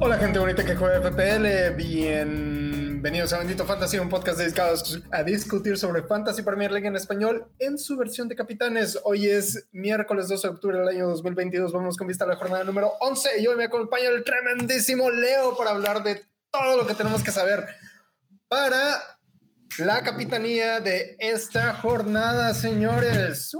Hola gente bonita que juega FPL, bienvenidos a Bendito Fantasy, un podcast dedicado a discutir sobre Fantasy Premier League en español en su versión de capitanes. Hoy es miércoles 12 de octubre del año 2022, vamos con vista a la jornada número 11 y hoy me acompaña el tremendísimo Leo para hablar de todo lo que tenemos que saber para la capitanía de esta jornada, señores.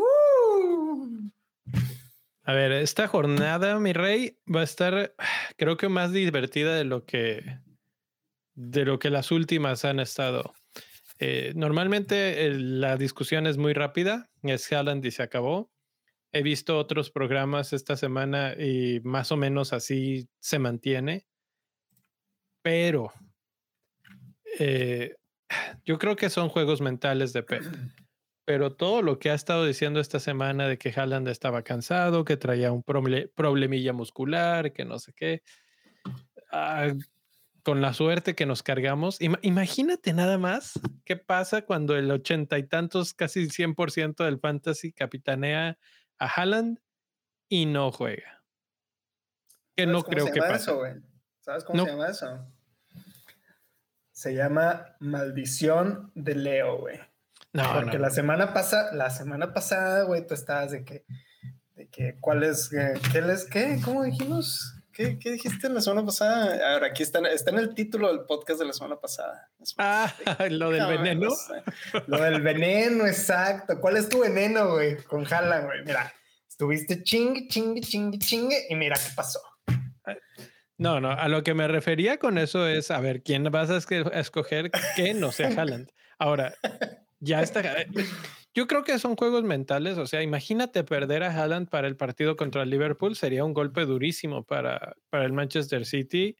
A ver, esta jornada, mi rey, va a estar, creo que más divertida de lo que, de lo que las últimas han estado. Eh, normalmente la discusión es muy rápida, es Haaland y se acabó. He visto otros programas esta semana y más o menos así se mantiene. Pero eh, yo creo que son juegos mentales de Pep pero todo lo que ha estado diciendo esta semana de que Haaland estaba cansado, que traía un problemilla muscular, que no sé qué, ah, con la suerte que nos cargamos. imagínate nada más qué pasa cuando el ochenta y tantos, casi 100% del fantasy capitanea a Haaland y no juega. Que no creo que pase. ¿Sabes cómo se llama eso? Se llama maldición de Leo, güey. No, Porque la semana pasada, la semana pasada, güey, tú estabas de que, de que, ¿cuál es, eh, qué les, qué, cómo dijimos? ¿Qué, ¿Qué, dijiste la semana pasada? Ahora aquí está, está en el título del podcast de la semana pasada. Ah, lo del veneno. Lo del veneno, exacto. ¿Cuál es tu veneno, güey? Con Haaland, güey. Mira, estuviste chingue, chingue, chingue, chingue y mira qué pasó. No, no, a lo que me refería con eso es, a ver, ¿quién vas a escoger que no sea Haaland? Ahora, ya está. Eh, yo creo que son juegos mentales. O sea, imagínate perder a Haaland para el partido contra el Liverpool. Sería un golpe durísimo para, para el Manchester City,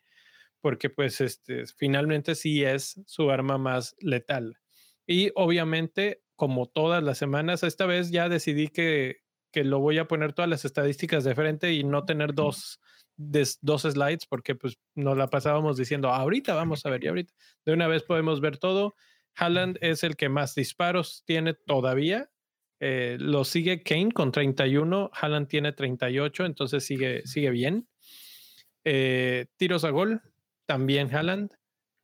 porque pues este, finalmente sí es su arma más letal. Y obviamente, como todas las semanas, esta vez ya decidí que, que lo voy a poner todas las estadísticas de frente y no tener dos, dos slides, porque pues nos la pasábamos diciendo, ahorita vamos a ver y ahorita de una vez podemos ver todo. Haaland es el que más disparos tiene todavía. Eh, lo sigue Kane con 31, Haaland tiene 38, entonces sigue, sigue bien. Eh, tiros a gol, también Haaland.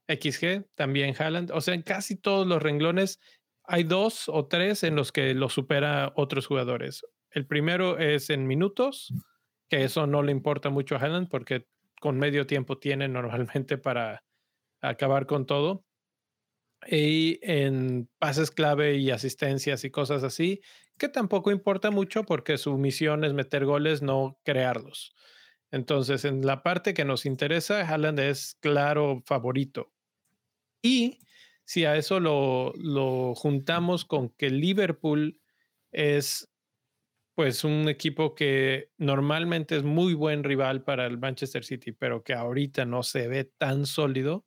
XG, también Haaland. O sea, en casi todos los renglones hay dos o tres en los que lo supera otros jugadores. El primero es en minutos, que eso no le importa mucho a Haaland porque con medio tiempo tiene normalmente para acabar con todo y en pases clave y asistencias y cosas así, que tampoco importa mucho porque su misión es meter goles, no crearlos. Entonces, en la parte que nos interesa, Haaland es claro favorito. Y si a eso lo, lo juntamos con que Liverpool es pues un equipo que normalmente es muy buen rival para el Manchester City, pero que ahorita no se ve tan sólido,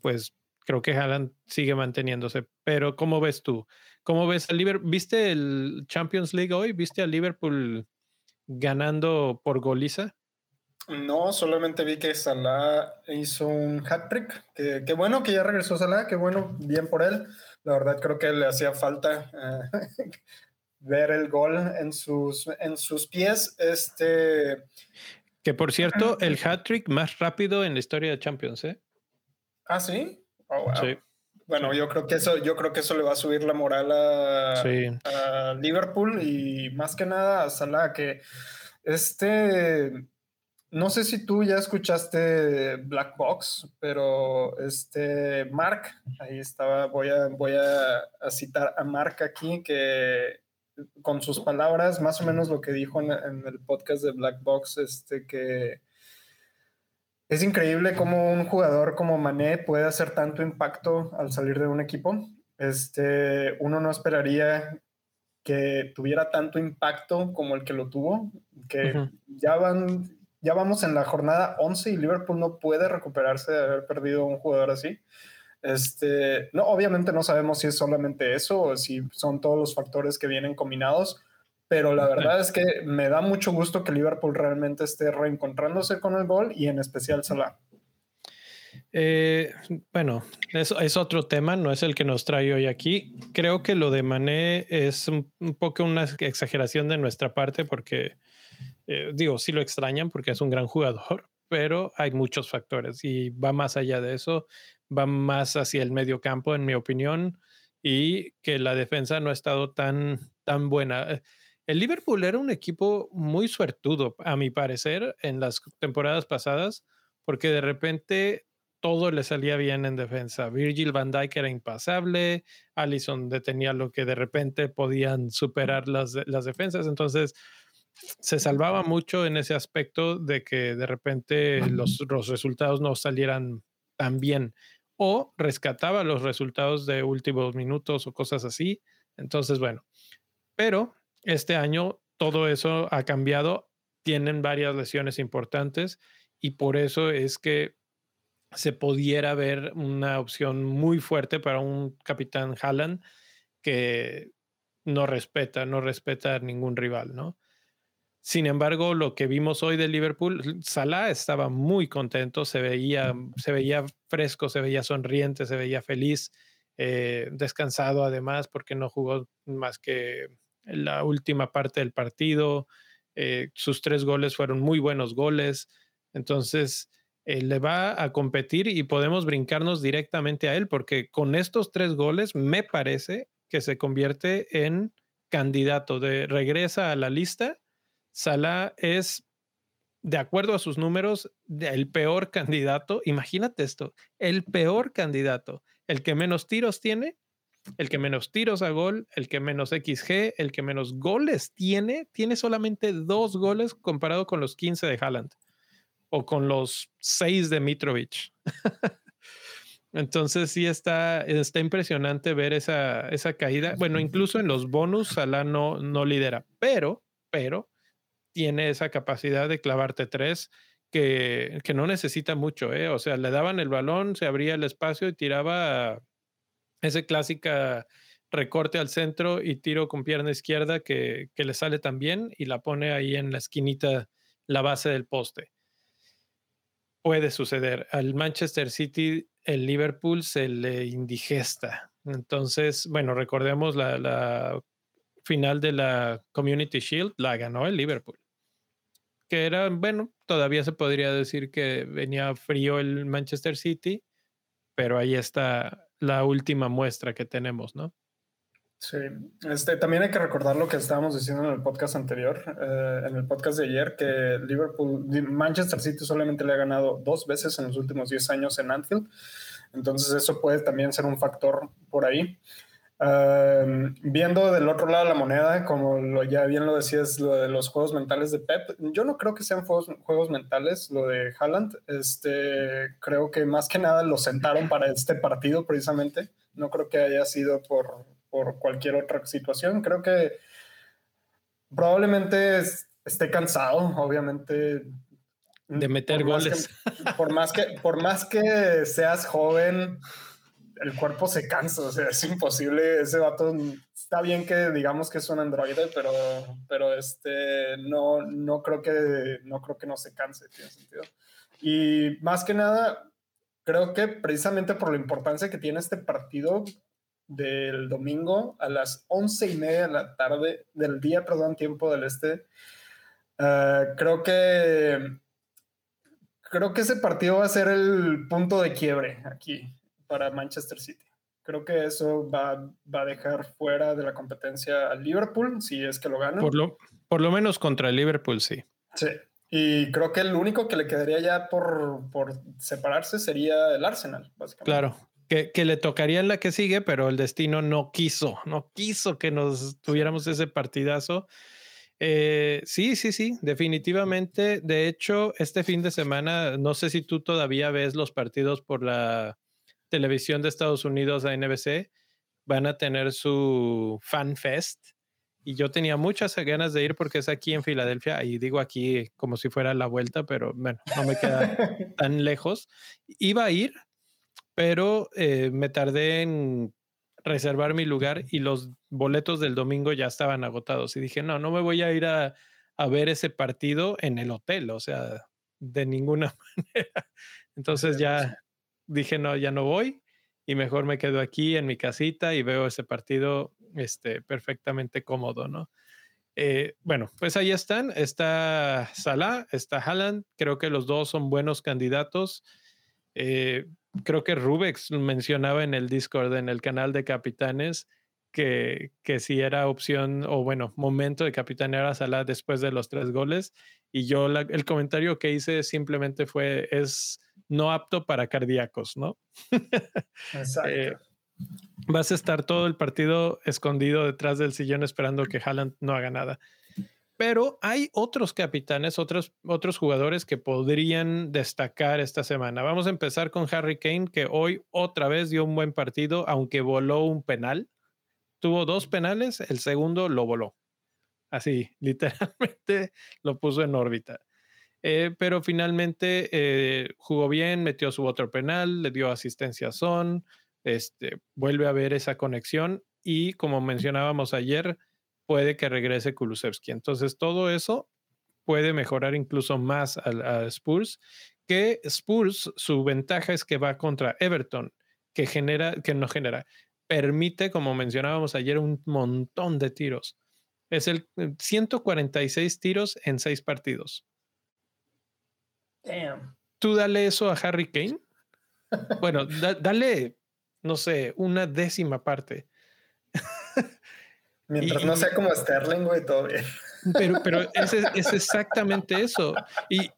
pues creo que Haaland sigue manteniéndose. Pero, ¿cómo ves tú? ¿Cómo ves al Liverpool? ¿Viste el Champions League hoy? ¿Viste a Liverpool ganando por goliza? No, solamente vi que Salah hizo un hat-trick. Qué que bueno que ya regresó Salah, qué bueno, bien por él. La verdad creo que le hacía falta eh, ver el gol en sus, en sus pies. Este... Que por cierto, el hat-trick más rápido en la historia de Champions, ¿eh? Ah, sí. Oh, bueno, yo creo que eso, yo creo que eso le va a subir la moral a, Liverpool y más que nada a Salah, que este, no sé si tú ya escuchaste Black Box, pero este Mark, ahí estaba, voy a, voy a, citar a Mark aquí, que con sus palabras, más o menos lo que dijo en, en el podcast de Black Box, este, que es increíble cómo un jugador como Mané puede hacer tanto impacto al salir de un equipo. Este, uno no esperaría que tuviera tanto impacto como el que lo tuvo, que ya van ya vamos en la jornada 11 y Liverpool no puede recuperarse de haber perdido un jugador así. Este, no, obviamente no sabemos si es solamente eso o si son todos los factores que vienen combinados, pero la verdad es que me da mucho gusto que Liverpool realmente esté reencontrándose con el gol y en especial Salah. Eh, bueno, eso es otro tema, no es el que nos trae hoy aquí. Creo que lo de Mané es un, poco una exageración de nuestra parte porque, eh, digo, sí lo extrañan porque es un gran jugador, pero hay muchos factores y va más allá de eso, va más hacia el medio campo, en mi opinión, y que la defensa no ha estado tan, tan buena. El Liverpool era un equipo muy suertudo, a mi parecer, en las temporadas pasadas, porque de repente todo le salía bien en defensa. Virgil van Dijk era impasable, Allison detenía lo que de repente podían superar las, las defensas, entonces se salvaba mucho en ese aspecto de que de repente los, los resultados no salieran tan bien o rescataba los resultados de últimos minutos o cosas así. Entonces, bueno, pero este año todo eso ha cambiado, tienen varias lesiones importantes y por eso es que se pudiera ver una opción muy fuerte para un capitán Haaland que no respeta, no respeta a ningún rival, ¿no? Sin embargo, lo que vimos hoy de Liverpool, Salah estaba muy contento, se veía, se veía fresco, se veía sonriente, se veía feliz, eh, descansado además, porque no jugó más que la última parte del partido. Eh, sus tres goles fueron muy buenos goles. Entonces, eh, le va a competir y podemos brincarnos directamente a él, porque con estos tres goles me parece que se convierte en candidato de regresa a la lista. Salah es, de acuerdo a sus números, el peor candidato. Imagínate esto, el peor candidato, el que menos tiros tiene el que menos tiros a gol, el que menos XG, el que menos goles tiene, tiene solamente dos goles comparado con los 15 de Haaland o con los 6 de Mitrovic. Entonces sí está, está impresionante ver esa, esa caída. Bueno, incluso en los bonus Salah no, no lidera, pero, pero tiene esa capacidad de clavarte tres que, que no necesita mucho. ¿eh? O sea, le daban el balón, se abría el espacio y tiraba ese clásica recorte al centro y tiro con pierna izquierda que, le sale también y la pone ahí en la esquinita, la base del poste. Puede suceder. Al Manchester City, el Liverpool se le indigesta. Entonces, bueno, recordemos la, la final de la Community Shield, la ganó el Liverpool. Que era, bueno, todavía se podría decir que venía frío el Manchester City, pero ahí está la última muestra que tenemos, ¿no? Sí, este, también hay que recordar lo que estábamos diciendo en el podcast anterior, eh, en el podcast de ayer, que Liverpool, Manchester City solamente le ha ganado dos veces en los últimos 10 años en Anfield, entonces eso puede también ser un factor por ahí viendo del otro lado de la moneda, como lo, ya bien lo decías, lo de los juegos mentales de Pep, yo no creo que sean juegos, juegos mentales, lo de Haaland. Este, creo que más que nada lo sentaron para este partido precisamente. No creo que haya sido por, por cualquier otra situación. Creo que probablemente esté cansado, obviamente. De meter goles. por, más que, por más que seas joven, el cuerpo se cansa, o sea, es imposible. Ese vato está bien que digamos que es un androide, pero, pero este, no, no, creo que, no creo que no se canse, tiene sentido. Y más que nada, creo que precisamente por la importancia que tiene este partido del domingo a las once y media de la tarde, del día, perdón, tiempo del este, eh, creo que creo que ese partido va a ser el punto de quiebre aquí para Manchester City. Creo que eso va, va, a dejar fuera de la competencia al Liverpool, si es que lo gana. Por lo, por lo menos contra el Liverpool, sí. Sí. Y creo que el único que le quedaría ya por, por separarse sería el Arsenal, básicamente. Claro, que, que, le tocaría en la que sigue, pero el destino no quiso, no quiso que nos tuviéramos ese partidazo. Eh, sí, sí, sí, definitivamente. De hecho, este fin de semana, no sé si tú todavía ves los partidos por la televisión de Estados Unidos, NBC, van a tener su Fan Fest. Y yo tenía muchas ganas de ir porque es aquí en Filadelfia y digo aquí como si fuera la vuelta, pero bueno, no me queda tan lejos. Iba a ir, pero eh, me tardé en reservar mi lugar y los boletos del domingo ya estaban agotados. Y dije, no, no me voy a ir a, a ver ese partido en el hotel, o sea, de ninguna manera. Entonces ya, dije, no, ya no voy y mejor me quedo aquí en mi casita y veo ese partido este, perfectamente cómodo, ¿no? Eh, bueno, pues ahí están. Está Salah, está Haaland. Creo que los dos son buenos candidatos. Eh, creo que Rubex mencionaba en el Discord, en el canal de capitanes, que, que si era opción o bueno, momento de capitanear a Salah después de los tres goles. Y yo el comentario que hice simplemente fue, es no apto para cardíacos, ¿no? Exacto. Eh, vas a estar todo el partido escondido detrás del sillón esperando que Haaland no haga nada. Pero hay otros capitanes, otros, otros jugadores que podrían destacar esta semana. Vamos a empezar con Harry Kane, que hoy otra vez dio un buen partido, aunque voló un penal. Tuvo dos penales, el segundo lo voló. Así, literalmente lo puso en órbita. Eh, pero finalmente eh, jugó bien, metió su otro penal, le dio asistencia a Son, este, vuelve a ver esa conexión y como mencionábamos ayer, puede que regrese Kulusevski. Entonces, todo eso puede mejorar incluso más a, Spurs, que Spurs, su ventaja es que va contra Everton, que genera, que no genera, permite, como mencionábamos ayer, un montón de tiros. Es el 146 tiros en seis partidos. Damn. Tú dale eso a Harry Kane. Bueno, dale, no sé, una décima parte. Mientras no sea como Sterling, güey, todo bien. Pero, pero es, es exactamente eso. Y,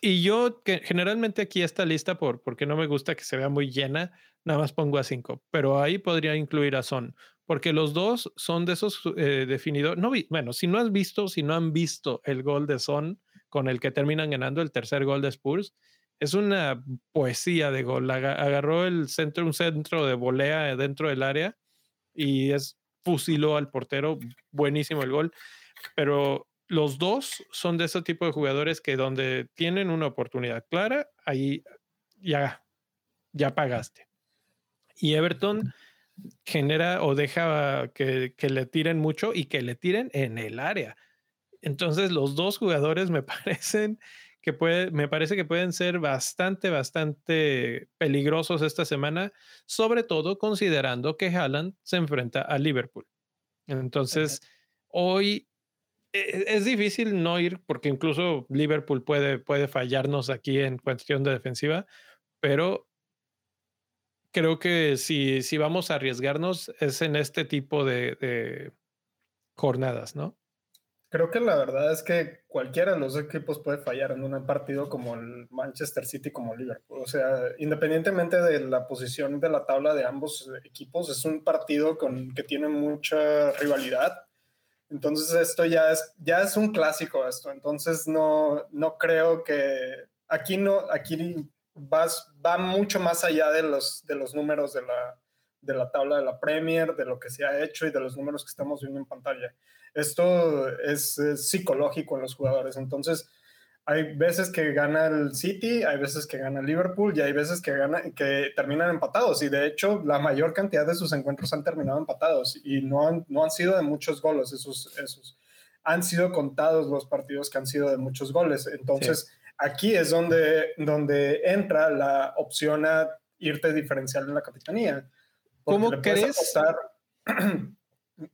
y yo, que generalmente aquí esta lista, por, porque no me gusta que se vea muy llena, nada más pongo a cinco, pero ahí podría incluir a Son, porque los dos son de esos eh, definidos. No bueno, si no has visto, si no han visto el gol de Son con el que terminan ganando el tercer gol de Spurs, es una poesía de gol. Agarró el centro, un centro de volea dentro del área y es fusiló al portero. Buenísimo el gol. Pero los dos son de ese tipo de jugadores que donde tienen una oportunidad clara, ahí ya, ya pagaste. Y Everton genera o deja que, que, le tiren mucho y que le tiren en el área. Entonces los dos jugadores me parecen que puede, me parece que pueden ser bastante, bastante peligrosos esta semana, sobre todo considerando que Haaland se enfrenta a Liverpool. Entonces, hoy e, es difícil no ir porque incluso Liverpool puede, puede fallarnos aquí en cuestión de defensiva, pero creo que si, si vamos a arriesgarnos es en este tipo de, de jornadas, ¿no? Creo que la verdad es que cualquiera de los equipos puede fallar en un partido como el Manchester City, como Liverpool. O sea, independientemente de la posición de la tabla de ambos equipos, es un partido con, que tiene mucha rivalidad. Entonces esto ya es, ya es un clásico esto. Entonces no, no creo que aquí no, aquí vas, va mucho más allá de los, de los números de la, de la tabla de la Premier, de lo que se ha hecho y de los números que estamos viendo en pantalla esto es, psicológico en los jugadores. Entonces, hay veces que gana el City, hay veces que gana el Liverpool y hay veces que, gana, que terminan empatados. Y de hecho, la mayor cantidad de sus encuentros han terminado empatados y no han, no han sido de muchos goles. Esos, esos. Han sido contados los partidos que han sido de muchos goles. Entonces, aquí es donde, donde entra la opción a irte diferencial en la capitanía. ¿Cómo crees?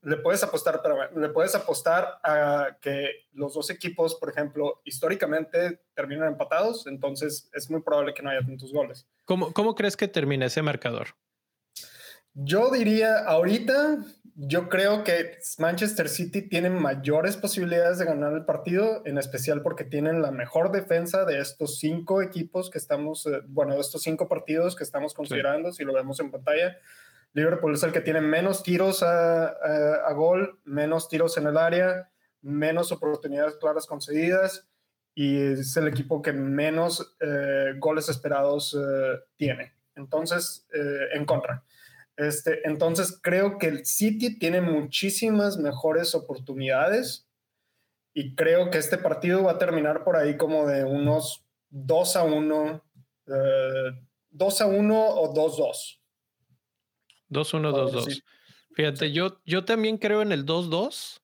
le puedes apostar, pero le puedes apostar a que los dos equipos, por ejemplo, históricamente terminan empatados, entonces es muy probable que no haya tantos goles. ¿Cómo, cómo crees que termine ese marcador? Yo diría, ahorita, yo creo que Manchester City tiene mayores posibilidades de ganar el partido, en especial porque tienen la mejor defensa de estos cinco equipos que estamos, eh, bueno, de estos cinco partidos que estamos considerando, si lo vemos en pantalla. Liverpool es el que tiene menos tiros a, gol, menos tiros en el área, menos oportunidades claras concedidas y es el equipo que menos eh, goles esperados eh, tiene. Entonces, eh, en contra. Este, entonces, creo que el City tiene muchísimas mejores oportunidades y creo que este partido va a terminar por ahí como de unos 2 a 1, 2 a 1 o 2-2. 2-1-2-2. Fíjate, yo, yo también creo en el 2-2,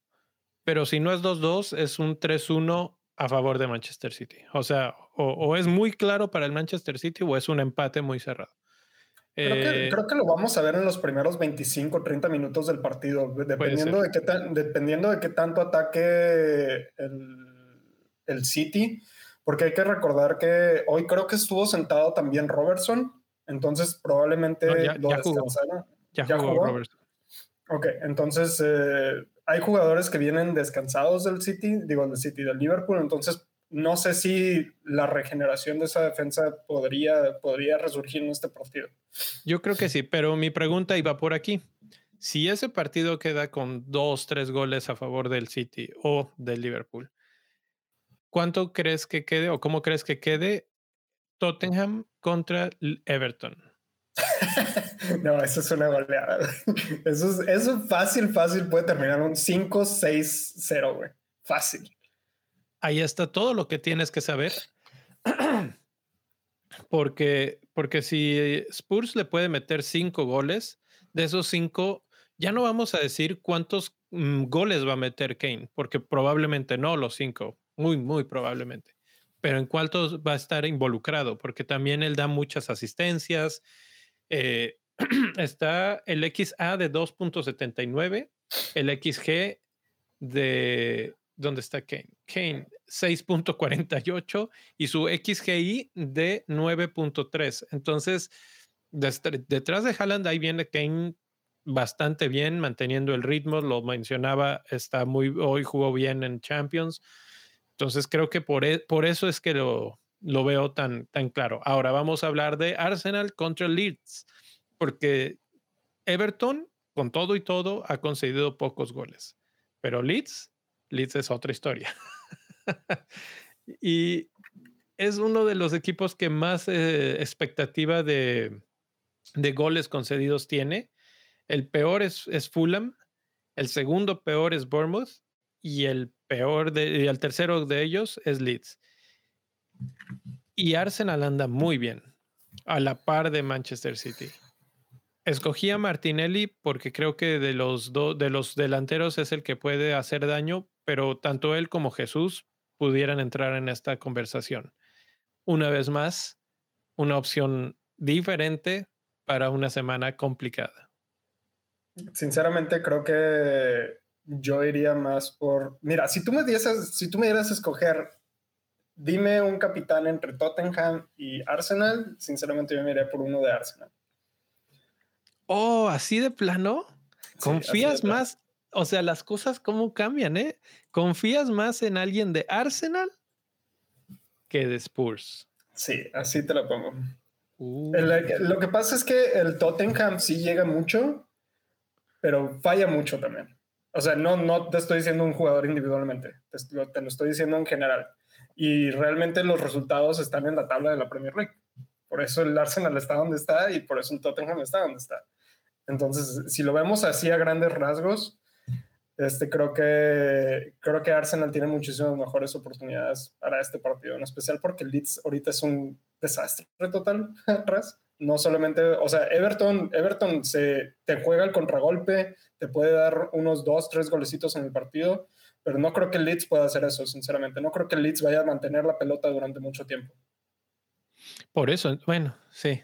pero si no es 2-2, es un 3-1 a favor de Manchester City. O sea, o, es muy claro para el Manchester City o es un empate muy cerrado. Eh, creo que, lo vamos a ver en los primeros 25, 30 minutos del partido, dependiendo, de qué, dependiendo de qué tanto ataque el, el, City, porque hay que recordar que hoy creo que estuvo sentado también Robertson, entonces probablemente ya, lo ya jugó. Ya, jugó, Robertson. Ok, entonces eh, hay jugadores que vienen descansados del City, digo del City, del Liverpool, entonces no sé si la regeneración de esa defensa podría, podría resurgir en este partido. Yo creo que sí, pero mi pregunta iba por aquí. Si ese partido queda con dos, tres goles a favor del City o del Liverpool, ¿cuánto crees que quede o cómo crees que quede Tottenham contra Everton? no, eso es una goleada. Eso, es, fácil, fácil puede terminar un 5-6-0, güey. Fácil. Ahí está todo lo que tienes que saber. porque, porque si Spurs le puede meter cinco goles, de esos cinco, ya no vamos a decir cuántos mm, goles va a meter Kane, porque probablemente no los cinco, muy, muy probablemente. Pero en cuántos va a estar involucrado, porque también él da muchas asistencias. Eh, está el XA de 2.79, el XG de ¿Dónde está Kane? Kane 6.48 y su XGI de 9.3. Entonces, detrás de Haaland ahí viene Kane bastante bien, manteniendo el ritmo, lo mencionaba, está muy, hoy jugó bien en Champions. Entonces creo que por, e, eso es que lo, veo tan claro. Ahora vamos a hablar de Arsenal contra Leeds, porque Everton, con todo y todo, ha concedido pocos goles, pero Leeds Leeds es otra historia. y es uno de los equipos que más eh, expectativa de, goles concedidos tiene. El peor es, es, Fulham, el segundo peor es Bournemouth y el peor de, y el tercero de ellos es Leeds. Y Arsenal anda muy bien, a la par de Manchester City. Escogí a Martinelli porque creo que de los, de los delanteros es el que puede hacer daño, pero tanto él como Jesús pudieran entrar en esta conversación. Una vez más, una opción diferente para una semana complicada. Sinceramente creo que yo iría más por, mira, si tú me dieras, si tú me dieras a escoger, dime un capitán entre Tottenham y Arsenal, sinceramente yo me iría por uno de Arsenal. Oh, así de plano. ¿Confías más? O sea, las cosas cómo cambian, ¿eh? ¿Confías más en alguien de Arsenal que de Spurs? Sí, así te lo pongo. Uh. lo que pasa es que el Tottenham sí llega mucho, pero falla mucho también. O sea, no, no te estoy diciendo un jugador individualmente, te, te lo estoy diciendo en general. Y realmente los resultados están en la tabla de la Premier League. Por eso el Arsenal está donde está y por eso el Tottenham está donde está. Entonces, si lo vemos así a grandes rasgos, este, creo, que, creo que Arsenal tiene muchísimas mejores oportunidades para este partido, en especial porque Leeds ahorita es un desastre total. No solamente, o sea, Everton, Everton se, te juega el contragolpe, te puede dar unos dos, tres golecitos en el partido, pero no creo que Leeds pueda hacer eso, sinceramente. No creo que Leeds vaya a mantener la pelota durante mucho tiempo. Por eso, bueno, sí.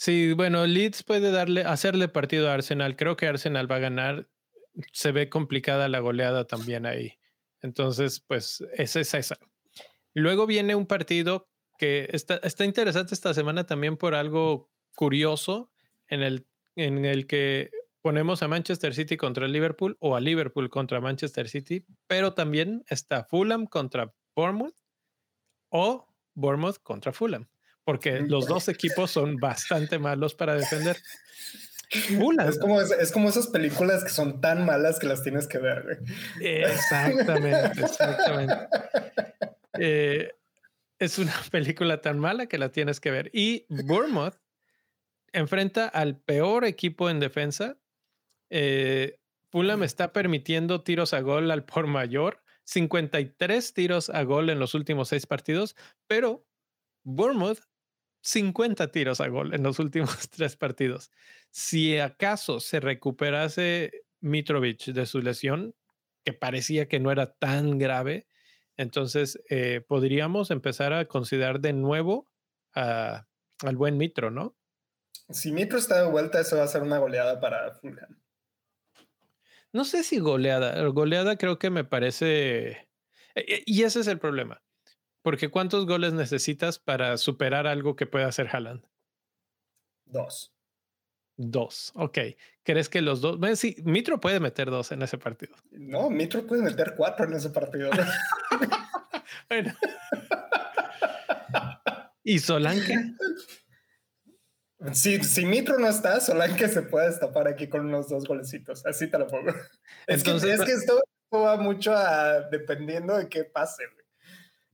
Sí, bueno, Leeds puede darle, hacerle partido a Arsenal. Creo que Arsenal va a ganar. Se ve complicada la goleada también ahí. Entonces, pues, esa es esa. Luego viene un partido que está, está interesante esta semana también por algo curioso en el, en el que ponemos a Manchester City contra Liverpool o a Liverpool contra Manchester City, pero también está Fulham contra Bournemouth o Bournemouth contra Fulham porque los dos equipos son bastante malos para defender. Es como, es, como esas películas que son tan malas que las tienes que ver. Exactamente, exactamente. Eh, es una película tan mala que la tienes que ver. Y Bournemouth enfrenta al peor equipo en defensa. Eh, Fulham está permitiendo tiros a gol al por mayor, 53 tiros a gol en los últimos seis partidos, pero Bournemouth 50 tiros a gol en los últimos tres partidos. Si acaso se recuperase Mitrovic de su lesión, que parecía que no era tan grave, Entonces, eh, podríamos empezar a considerar de nuevo al buen Mitro, ¿no? Si Mitro está de vuelta, eso va a ser una goleada para Fulham. No sé si goleada. Goleada creo que me parece. E, y ese es el problema. Porque ¿cuántos goles necesitas para superar algo que pueda hacer Haaland? Dos. Dos, ok. ¿Crees que los dos? Bueno, sí, Mitro puede meter dos en ese partido. No, Mitro puede meter cuatro en ese partido. bueno. ¿Y Solanke? Si, si Mitro no está, Solanke se puede destapar aquí con unos dos golecitos. Así te lo pongo. Entonces, es que, esto va mucho a, dependiendo de qué pase.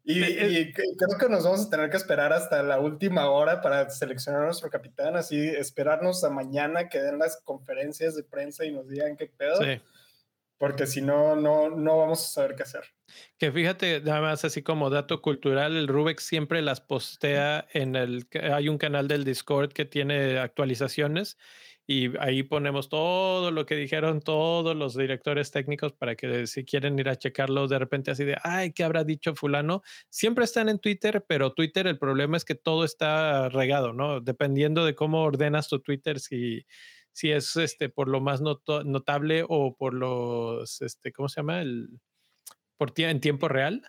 Y, creo que nos vamos a tener que esperar hasta la última hora para seleccionar a nuestro capitán, así esperarnos a mañana que den las conferencias de prensa y nos digan qué pedo. Porque si no, no, no vamos a saber qué hacer. Que fíjate, nada más así como dato cultural, el Rubex siempre las postea en el, hay un canal del Discord que tiene actualizaciones y ahí ponemos todo lo que dijeron todos los directores técnicos para que si quieren ir a checarlo de repente así de, ay, ¿qué habrá dicho fulano? Siempre están en Twitter, pero Twitter el problema es que todo está regado, ¿no? Dependiendo de cómo ordenas tu Twitter, si, si es este, por lo más notable o por los, este, ¿cómo se llama? El, por en tiempo real.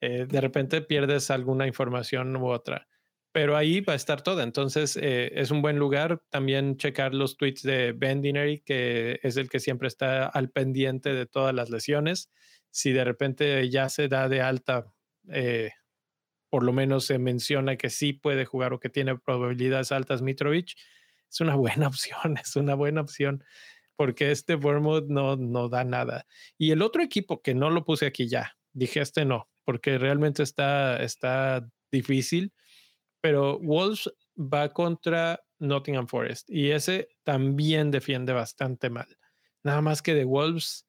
Eh, de repente pierdes alguna información u otra pero ahí va a estar todo. Entonces, eh, es un buen lugar también checar los tweets de Ben que es el que siempre está al pendiente de todas las lesiones. Si de repente ya se da de alta, eh, por lo menos se menciona que sí puede jugar o que tiene probabilidades altas Mitrovic, es una buena opción, es una buena opción, porque este Bournemouth no, no da nada. Y el otro equipo que no lo puse aquí ya, dije este no, porque realmente está, está difícil pero Wolves va contra Nottingham Forest y ese también defiende bastante mal. Nada más que de Wolves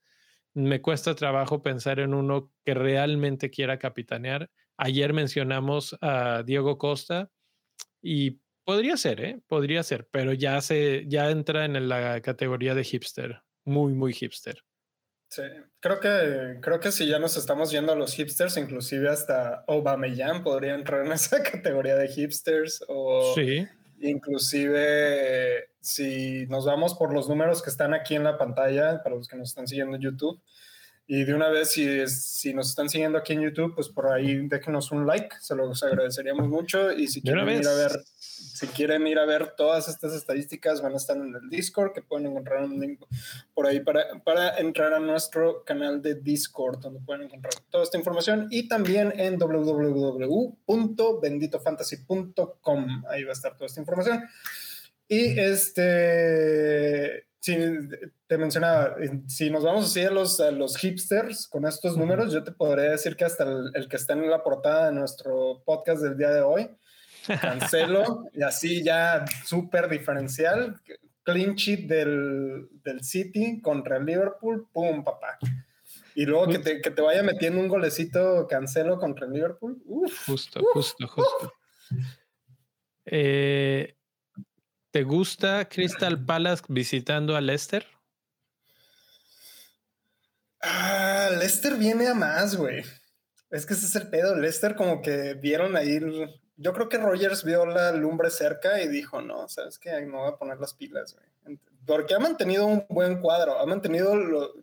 me cuesta trabajo pensar en uno que realmente quiera capitanear. Ayer mencionamos a Diego Costa y podría ser, ¿eh? Podría ser, pero ya se ya entra en la categoría de hipster, muy muy hipster. Sí, creo que, creo que si ya nos estamos yendo a los hipsters, inclusive hasta Aubameyang podría entrar en esa categoría de hipsters o sí. inclusive si nos vamos por los números que están aquí en la pantalla, para los que nos están siguiendo en YouTube, y de una vez, si, si nos están siguiendo aquí en YouTube, pues por ahí déjenos un like, se los agradeceríamos mucho. Y si quieren ir a ver, si quieren ir a ver todas estas estadísticas, van a estar en el Discord, que pueden encontrar un link por ahí para, para entrar a nuestro canal de Discord, donde pueden encontrar toda esta información. Y también en www.benditofantasy.com. Ahí va a estar toda esta información. Y este Sí, te mencionaba, si nos vamos así a los, a los hipsters con estos números, yo te podría decir que hasta el, que está en la portada de nuestro podcast del día de hoy, cancelo, y así ya súper diferencial, clean sheet del, del, City contra el Liverpool, pum, papá. Y luego que te, que te vaya metiendo un golecito cancelo contra el Liverpool. Uf, justo, justo, justo. Eh, ¿Te gusta Crystal Palace visitando a Leicester? Ah, Leicester viene a más, güey. Es que ese es el pedo. Leicester como que vieron ahí yo creo que Rogers vio la lumbre cerca y dijo, no, sabes que no voy a poner las pilas, güey. Porque ha mantenido un buen cuadro, ha mantenido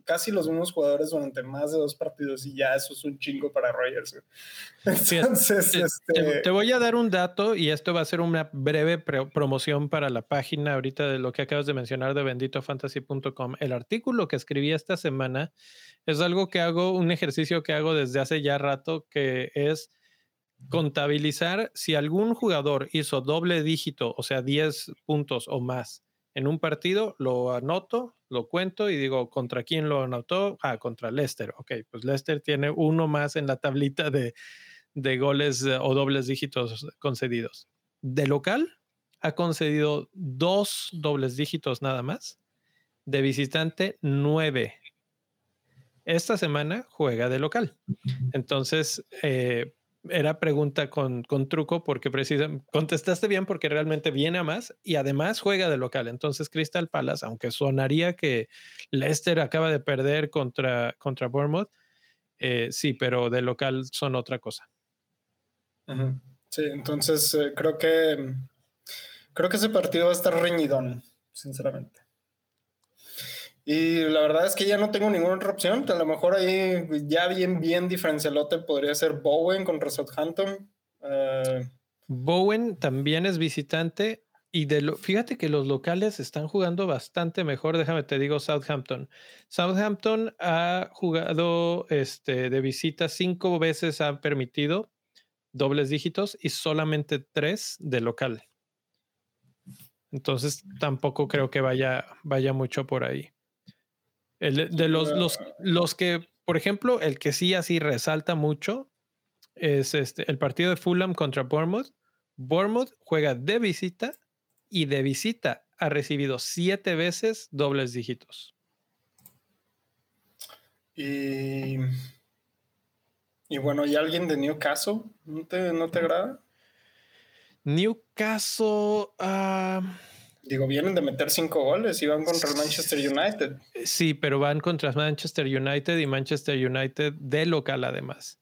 casi los mismos jugadores durante más de dos partidos y ya eso es un chingo para Rogers. Entonces, este... te, voy a dar un dato y esto va a ser una breve promoción para la página ahorita de lo que acabas de mencionar de benditofantasy.com. El artículo que escribí esta semana es algo que hago, un ejercicio que hago desde hace ya rato, que es contabilizar si algún jugador hizo doble dígito, o sea, 10 puntos o más en un partido, lo anoto, lo cuento y digo, ¿contra quién lo anotó? Ah, contra Leicester. Ok, pues Leicester tiene uno más en la tablita de, de goles eh, o dobles dígitos concedidos. De local, ha concedido dos dobles dígitos nada más. De visitante, nueve. Esta semana juega de local. Entonces, eh, era pregunta con, con truco porque precisamente contestaste bien porque realmente viene a más y además juega de local. Entonces Crystal Palace, aunque sonaría que Leicester acaba de perder contra, contra Bournemouth, Eh, sí, pero de local son otra cosa. Sí, entonces eh, creo que creo que ese partido va a estar reñidón, sinceramente. Y la verdad es que ya no tengo ninguna otra opción. A lo mejor ahí ya bien, bien diferencialote podría ser Bowen contra Southampton. Uh, Bowen también es visitante y de lo, fíjate que los locales están jugando bastante mejor. Déjame te digo Southampton. Southampton ha jugado este, de visita cinco veces, ha permitido dobles dígitos y solamente tres de local. Entonces tampoco creo que vaya, vaya mucho por ahí. De los, los, los que, por ejemplo, el que sí así resalta mucho es este, el partido de Fulham contra Bournemouth. Bournemouth juega de visita y de visita ha recibido siete veces dobles dígitos. Y, y bueno, ¿y alguien de Newcastle? ¿No te, no te agrada? Newcastle. Ah, Digo, vienen de meter cinco goles y van contra el Manchester United. Sí, pero van contra Manchester United y Manchester United de local además.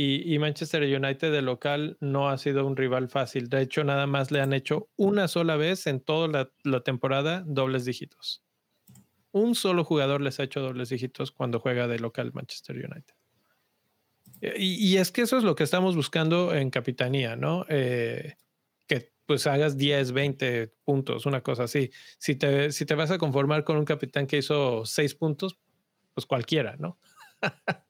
Y, Manchester United de local no ha sido un rival fácil. De hecho, nada más le han hecho una sola vez en toda la, temporada dobles dígitos. Un solo jugador les ha hecho dobles dígitos cuando juega de local Manchester United. Y, es que eso es lo que estamos buscando en Capitanía, ¿no? Eh, pues hagas 10, 20 puntos, una cosa así. Si te, si te vas a conformar con un capitán que hizo 6 puntos, pues cualquiera, ¿no?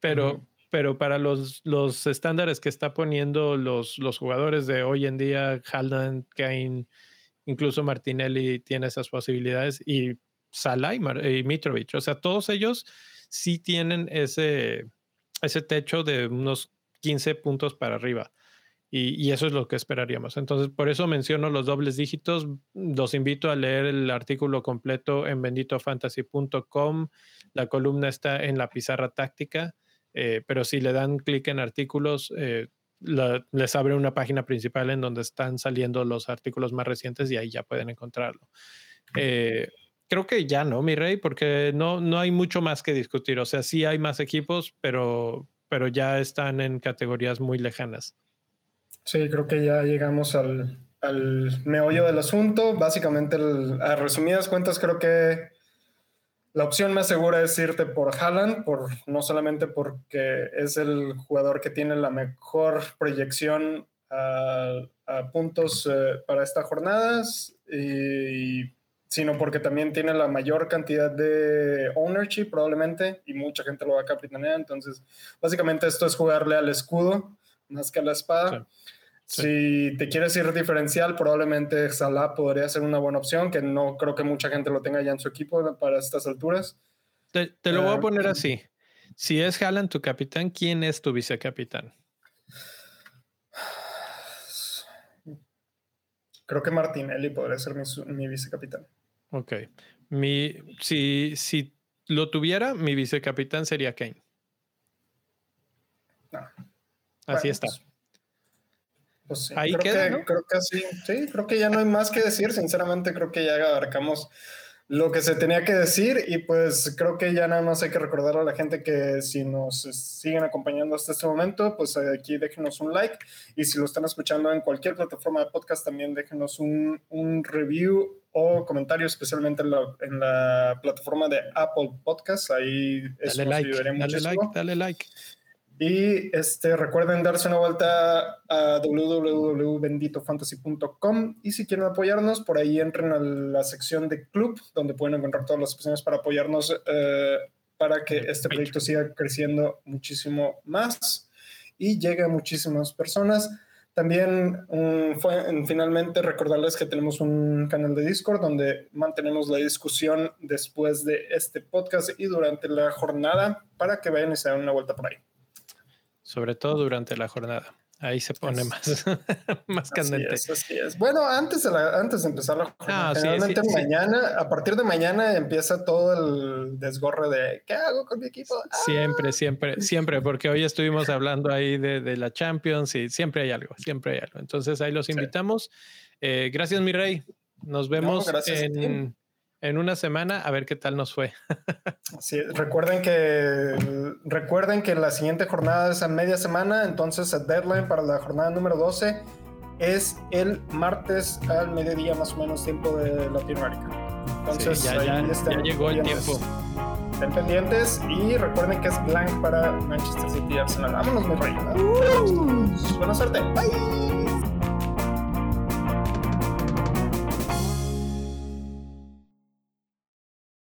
Pero, pero para los, los estándares que está poniendo los, los jugadores de hoy en día, Haaland, Kane, incluso Martinelli tiene esas posibilidades y Salah y, Mitrovic, o sea, todos ellos sí tienen ese, ese techo de unos 15 puntos para arriba. Y, y, eso es lo que esperaríamos. Entonces, por eso menciono los dobles dígitos. Los invito a leer el artículo completo en benditofantasy.com. La columna está en la pizarra táctica. Eh, pero si le dan clic en artículos, eh, les abre una página principal en donde están saliendo los artículos más recientes y ahí ya pueden encontrarlo. Eh, creo que ya no, mi rey, porque no, no hay mucho más que discutir. O sea, sí hay más equipos, pero, pero ya están en categorías muy lejanas. Sí, creo que ya llegamos al, al meollo del asunto. Básicamente, a resumidas cuentas, creo que la opción más segura es irte por Haaland, por, no solamente porque es el jugador que tiene la mejor proyección a, puntos eh, para estas jornadas, y, sino porque también tiene la mayor cantidad de ownership probablemente y mucha gente lo va a capitanear. Entonces, básicamente esto es jugarle al escudo más que a la espada. Si te quieres ir diferencial, probablemente Salah podría ser una buena opción, que no creo que mucha gente lo tenga ya en su equipo para estas alturas. Te, lo voy a ah, poner así. Si es Haaland tu capitán, ¿quién es tu vicecapitán? Creo que Martinelli podría ser mi, vicecapitán. Ok. Mi, si, si lo tuviera, mi vicecapitán sería Kane. Así está. Pues, pues sí, creo, que, creo que sí, sí, creo que ya no hay más que decir. Sinceramente, creo que ya abarcamos lo que se tenía que decir y pues creo que ya nada más hay que recordar a la gente que si nos siguen acompañando hasta este momento, pues aquí déjenos un like y si lo están escuchando en cualquier plataforma de podcast también déjenos un, un review o comentario, especialmente en la, en la, plataforma de Apple Podcast. Ahí dale like, dale like, dale like. Y este, recuerden darse una vuelta a www.benditofantasy.com y si quieren apoyarnos, por ahí entren a la sección de club, donde pueden encontrar todas las opciones para apoyarnos eh, para que este proyecto siga creciendo muchísimo más y llegue a muchísimas personas. También fue, finalmente recordarles que tenemos un canal de Discord donde mantenemos la discusión después de este podcast y durante la jornada para que vayan y se den una vuelta por ahí sobre todo durante la jornada. Ahí se pone más, más candente. Bueno, antes de, antes de empezar la jornada, generalmente mañana, a partir de mañana empieza todo el desgorre de ¿qué hago con mi equipo? Siempre, siempre, siempre, porque hoy estuvimos hablando ahí de, la Champions y siempre hay algo, siempre hay algo. Entonces ahí los invitamos. Eh, gracias, mi rey. Nos vemos en en una semana a ver qué tal nos fue. sí, recuerden que recuerden que la siguiente jornada es a media semana, entonces el deadline para la jornada número 12 es el martes al mediodía más o menos tiempo de Latinoamérica. Entonces ya, ya, llegó el tiempo. Estén pendientes y recuerden que es blank para Manchester City y Arsenal. Vámonos, mi rey. Uh. Buena suerte. Bye.